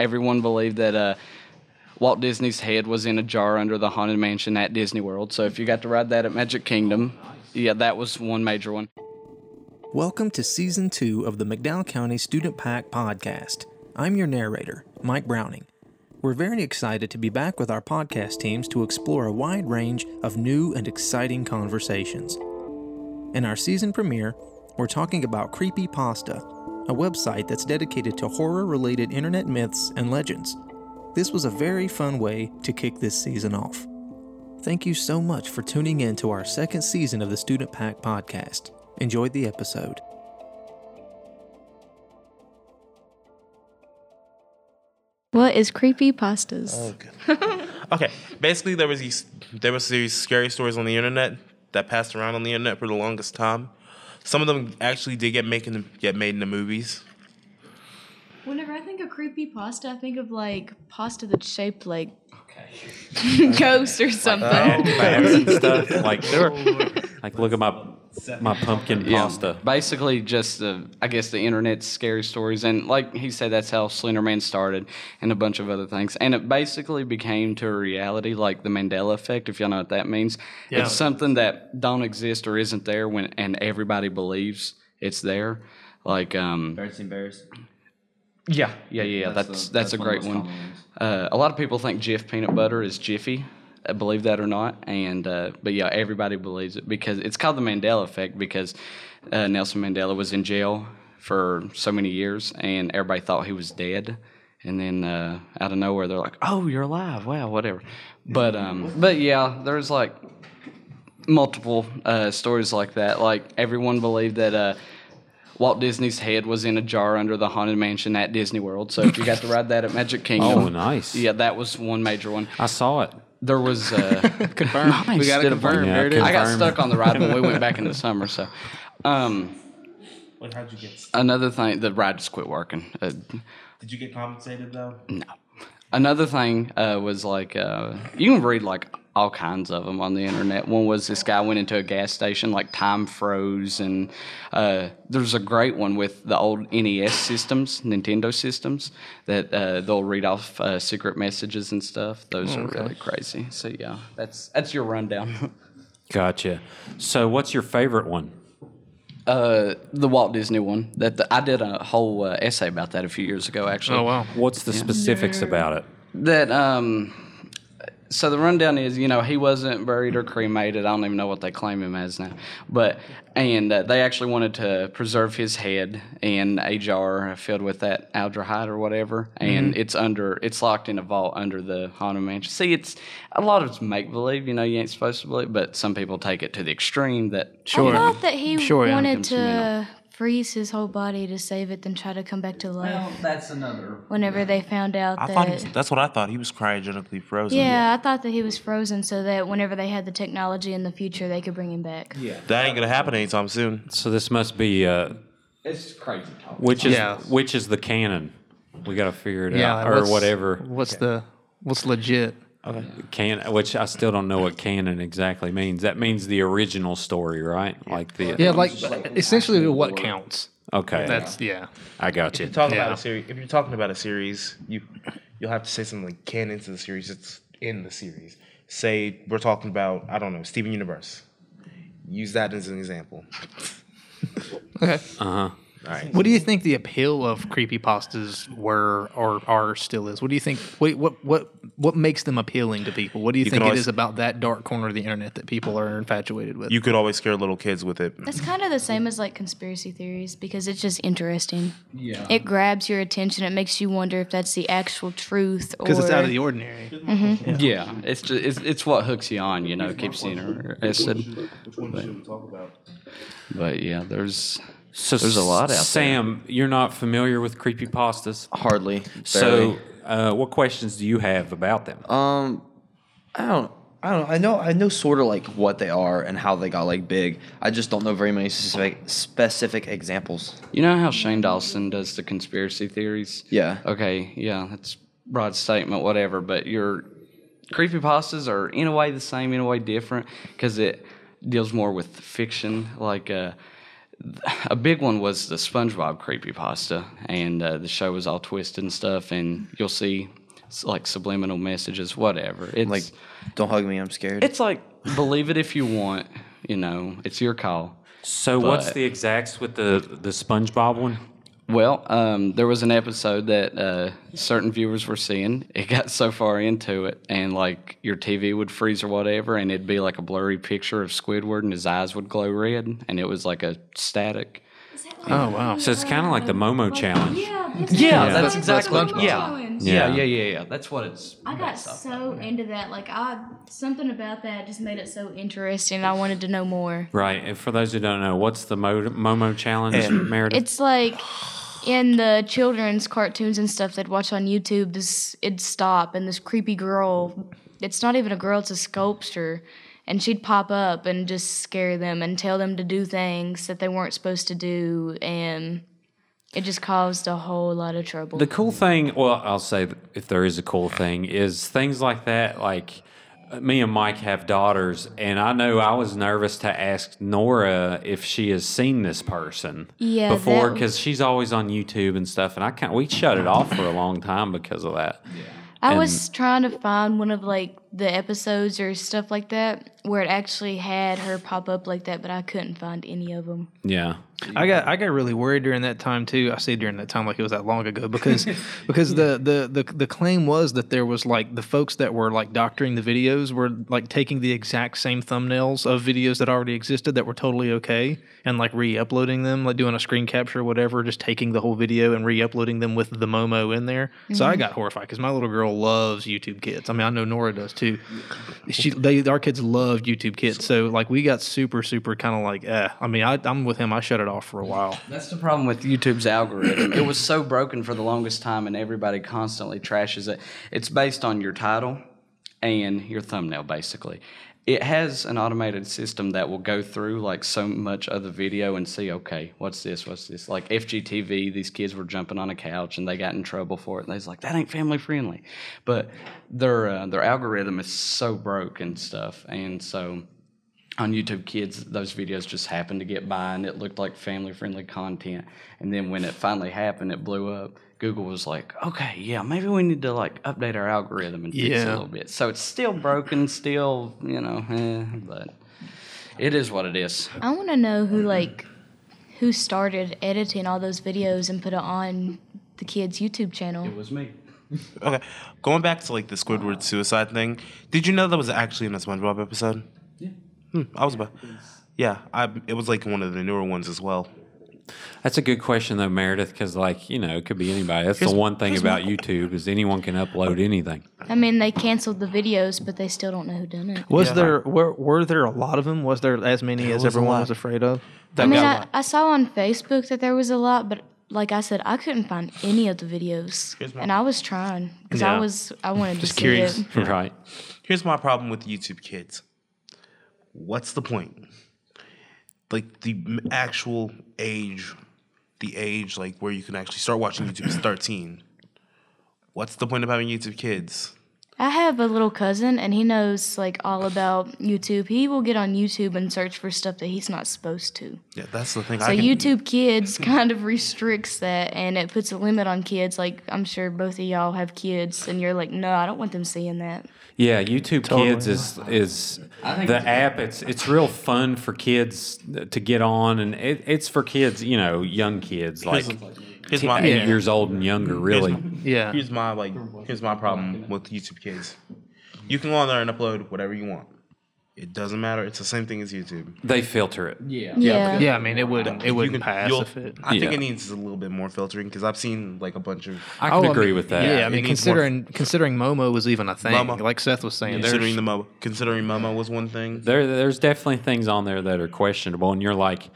everyone believed that uh, Walt Disney's head was in a jar under the Haunted Mansion at Disney World. So if you got to ride that at Magic Kingdom, yeah, that was one major one. Welcome to season two of the McDowell County Student Pack podcast. I'm your narrator, Mike Browning. We're very excited to be back with our podcast teams to explore a wide range of new and exciting conversations. In our season premiere, we're talking about Creepy Pasta, a website that's dedicated to horror related internet myths and legends. This was a very fun way to kick this season off. Thank you so much for tuning in to our second season of the Student Pack podcast. Enjoyed the episode. What is creepy pastas? Oh, Okay, basically there was these there was these scary stories on the internet that passed around on the internet for the longest time. Some of them actually did get making get made into movies. Whenever I think of creepy pasta, I think of like pasta that's shaped like okay. ghosts or something. Bats stuff. Like like look at my my pumpkin Yeah, pasta. basically just uh, I guess the internet's scary stories, and like he said, that's how Slender Man started, and a bunch of other things, and it basically became to a reality, like the Mandela effect, if y'all know what that means. Yeah. It's something that don't exist or isn't there when, and everybody believes it's there. Like, um, Berenstain Bears. yeah, yeah, yeah. That's That's the- that's, that's a great the one. most common ones. Uh, a lot of people think Jif peanut butter is Jiffy, believe that or not, and uh, but yeah, everybody believes it because it's called the Mandela effect because uh, Nelson Mandela was in jail for so many years, and everybody thought he was dead, and then uh, out of nowhere they're like, "Oh, you're alive! Wow, whatever." But um, but yeah, there's like multiple uh, stories like that. Like everyone believed that uh, Walt Disney's head was in a jar under the Haunted Mansion at Disney World. So if you got to ride that at Magic Kingdom, Oh, nice. Yeah, that was one major one. I saw it. There was uh, Confirm. Nice. We got to Did a confirm. bunch. Yeah, there it is. I got stuck on the ride when we went back in the summer. So, um, Like how'd you get? another thing, the ride just quit working. Uh, Did you get compensated though? no. Another thing uh, was like uh, you can read like all kinds of them on the internet. One was this guy went into a gas station, like time froze, and uh, there's a great one with the old NES systems, Nintendo systems, that uh, they'll read off uh, secret messages and stuff. Those are really crazy. So yeah, that's that's your rundown. Gotcha. So what's your favorite one? Uh, the Walt Disney one. That the, I did a whole uh, essay about that a few years ago. Actually, Oh wow. What's the specifics about it? that um so the rundown is you know he wasn't buried or cremated. I don't even know what they claim him as now. But and uh, they actually wanted to preserve his head in a jar filled with that aldehyde or whatever. And it's under it's locked in a vault under the haunted mansion. See it's a lot of it's make believe you know you ain't supposed to believe but some people take it to the extreme that Sure. I thought that he Sure, wanted Comes from, you know. to freeze his whole body to save it, then try to come back to life. Well, that's another. Whenever they found out I that, thought was, that's what I thought. He was cryogenically frozen. yeah, I thought that he was frozen so that whenever they had the technology in the future, they could bring him back. Yeah. That ain't gonna happen anytime soon. So this must be uh, it's crazy talk which is Yeah. which is the canon. We got to figure it Yeah. out or whatever. What's the what's legit? Can which I still don't know what canon exactly means. That means the original story, right? Like the Yeah, like essentially what counts. Okay, That's yeah. I got you. If you're talking Yeah. about a series, if you're talking about a series, you you'll have to say something like canon to the series. It's in the series. Say we're talking about I don't know Steven Universe. Use that as an example. Okay. Uh huh. All right. What do you think the appeal of creepypastas were or are still is? What do you think? What what what, what makes them appealing to people? What do you, You think can it always- is about that dark corner of the internet that people are infatuated with? You could always scare little kids with it. It's kind of the same as like conspiracy theories because it's just interesting. Yeah. It grabs your attention. It makes you wonder if that's the actual truth or because it's out of the ordinary. Mm-hmm. yeah it's just it's, it's what hooks you on you know keeps you interested but yeah there's So There's a lot out there. Sam, you're not familiar with creepypastas. Hardly. So, uh, what questions do you have about them? um, I don't. I don't. I know. I know sort of like what they are and how they got like big. I just don't know very many specific specific examples. You know how Shane Dawson does the conspiracy theories? Yeah. Okay, yeah, that's broad statement, whatever. But your creepypastas are in a way the same, in a way different, because it deals more with fiction. Like uh, a big one was the SpongeBob creepypasta, and uh, the show was all twisted and stuff. And you'll see like subliminal messages, whatever. It's Like, don't hug me, I'm scared. it's like believe it if you want. You know, it's your call. So what's the exacts with the the SpongeBob one? Well, um, there was an episode that uh, certain viewers were seeing. It got so far into it, and like your TV would freeze or whatever, and it'd be like a blurry picture of Squidward, and his eyes would glow red, and it was like a static. Oh wow. So it's kind of like the Momo challenge. Yeah, that's Yeah, what- that's what exactly- SpongeBob yeah. Yeah, Yeah. yeah, yeah, yeah. That's what it's. I got so of. into that. Like I, something about that just made it so interesting. I wanted to know more. Right. And for those who don't know, what's the Mo- Momo challenge, Meredith? It's like in the children's cartoons and stuff they'd watch on YouTube. This it'd stop, and this creepy girl. It's not even a girl; it's a sculpture, and she'd pop up and just scare them and tell them to do things that they weren't supposed to do, and it just caused a whole lot of trouble. The cool thing, well, I'll say if there is a cool thing, is things like that. Like me and Mike have daughters, and I know I was nervous to ask Nora if she has seen this person Yeah, before because she's always on YouTube and stuff, and I can't. We shut it off for a long time because of that. I was trying to find one of like the episodes or stuff like that where it actually had her pop up like that, but I couldn't find any of them. Yeah. I got I got really worried during that time too. I say during that time like it was that long ago because because the, the the the claim was that there was like the folks that were like doctoring the videos were like taking the exact same thumbnails of videos that already existed that were totally okay and like re-uploading them like doing a screen capture or whatever just taking the whole video and re-uploading them with the momo in there. So I mm-hmm. got horrified because my little girl loves YouTube Kids. I mean I know Nora does too. She they our kids love YouTube Kids. So like we got super super kind of like eh. I mean I, I'm with him. I shut it off for a while. That's the problem with YouTube's algorithm. it was so broken for the longest time, and everybody constantly trashes it. It's based on your title and your thumbnail, basically. It has an automated system that will go through like so much of the video and see, okay, what's this? What's this? Like FGTeeV, these kids were jumping on a couch and they got in trouble for it, and they was like, that ain't family friendly. But their uh, their algorithm is so broke and stuff, and so on YouTube Kids, those videos just happened to get by and it looked like family friendly content. And then when it finally happened, it blew up. Google was like, okay, yeah, maybe we need to like update our algorithm and fix it a little bit. So it's still broken, still, you know, eh, but it is what it is. I want to know who like who started editing all those videos and put it on the kids' YouTube channel. It was me. Okay, going back to like the Squidward suicide thing. Did you know that was actually in a SpongeBob episode? Yeah. Hmm, I was about. Yeah, I. It was like one of the newer ones as well. That's a good question though, Meredith, because like you know, it could be anybody. That's Here's- the one thing about my- YouTube is anyone can upload anything. I mean, they canceled the videos, but they still don't know who done it. Was Yeah. there were, were there a lot of them? Was there as many as was everyone was afraid of? I mean, I, I saw on Facebook that there was a lot, but like I said, I couldn't find any of the videos, Here's my- and I was trying because Yeah. I was I wanted Just to see curious. it. Right. Here's my problem with YouTube Kids. What's the point? Like the actual age, the age like where you can actually start watching YouTube is 13. What's the point of having YouTube Kids? I have a little cousin, and he knows like all about YouTube. He will get on YouTube and search for stuff that he's not supposed to. Yeah, that's the thing. So I can, YouTube Kids kind of restricts that, and it puts a limit on kids. Like I'm sure both of y'all have kids, and you're like, no, I don't want them seeing that. Yeah, YouTube Kids is is the app. It's it's real fun for kids to get on, and it, it's for kids, you know, young kids like Here's t- my eight years old and younger. Really, Yeah. Here's my like. Here's my problem with YouTube Kids. You can go on there and upload whatever you want. It doesn't matter. It's the same thing as YouTube. they filter it. Yeah. Yeah. Yeah, I mean it wouldn't it wouldn't can- pass if it. I think Yeah. it needs a little bit more filtering because I've seen like a bunch of. I can Oh, agree mean, with that. Yeah, I It mean needs more- considering considering Momo was even a thing, Momo. like Seth was saying, there's Considering the Momo, considering Momo was one thing. There, there's definitely things on there that are questionable, and you're like,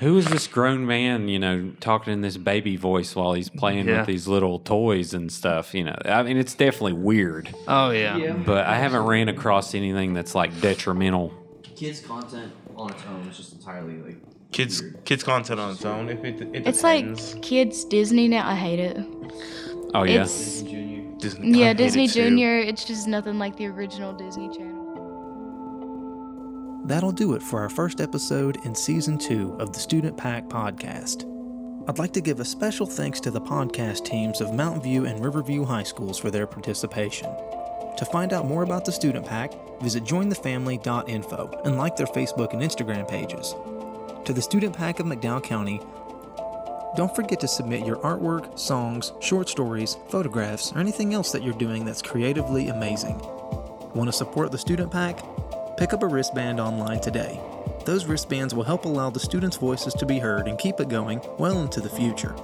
who is this grown man, you know, talking in this baby voice while he's playing Yeah. with these little toys and stuff? You know, I mean, it's definitely weird, oh yeah. but I haven't ran across anything that's like detrimental. Kids content on its own is just entirely like Kids, kids content on its own. If it, it It's like kids Disney now. I hate it. Oh yeah, It's Disney. I yeah, hate Disney it too. Junior. It's just nothing like the original Disney Channel. That'll do it for our first episode in season two of the Student Pack podcast. I'd like to give a special thanks to the podcast teams of Mountain View and Riverview High Schools for their participation. To find out more about the Student Pack, visit jointhefamily.info and like their Facebook and Instagram pages. To the Student Pack of McDowell County, don't forget to submit your artwork, songs, short stories, photographs, or anything else that you're doing that's creatively amazing. Want to support the Student Pack? Pick up a wristband online today. Those wristbands will help allow the students' voices to be heard and keep it going well into the future.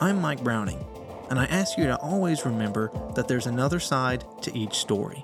I'm Mike Browning, and I ask you to always remember that there's another side to each story.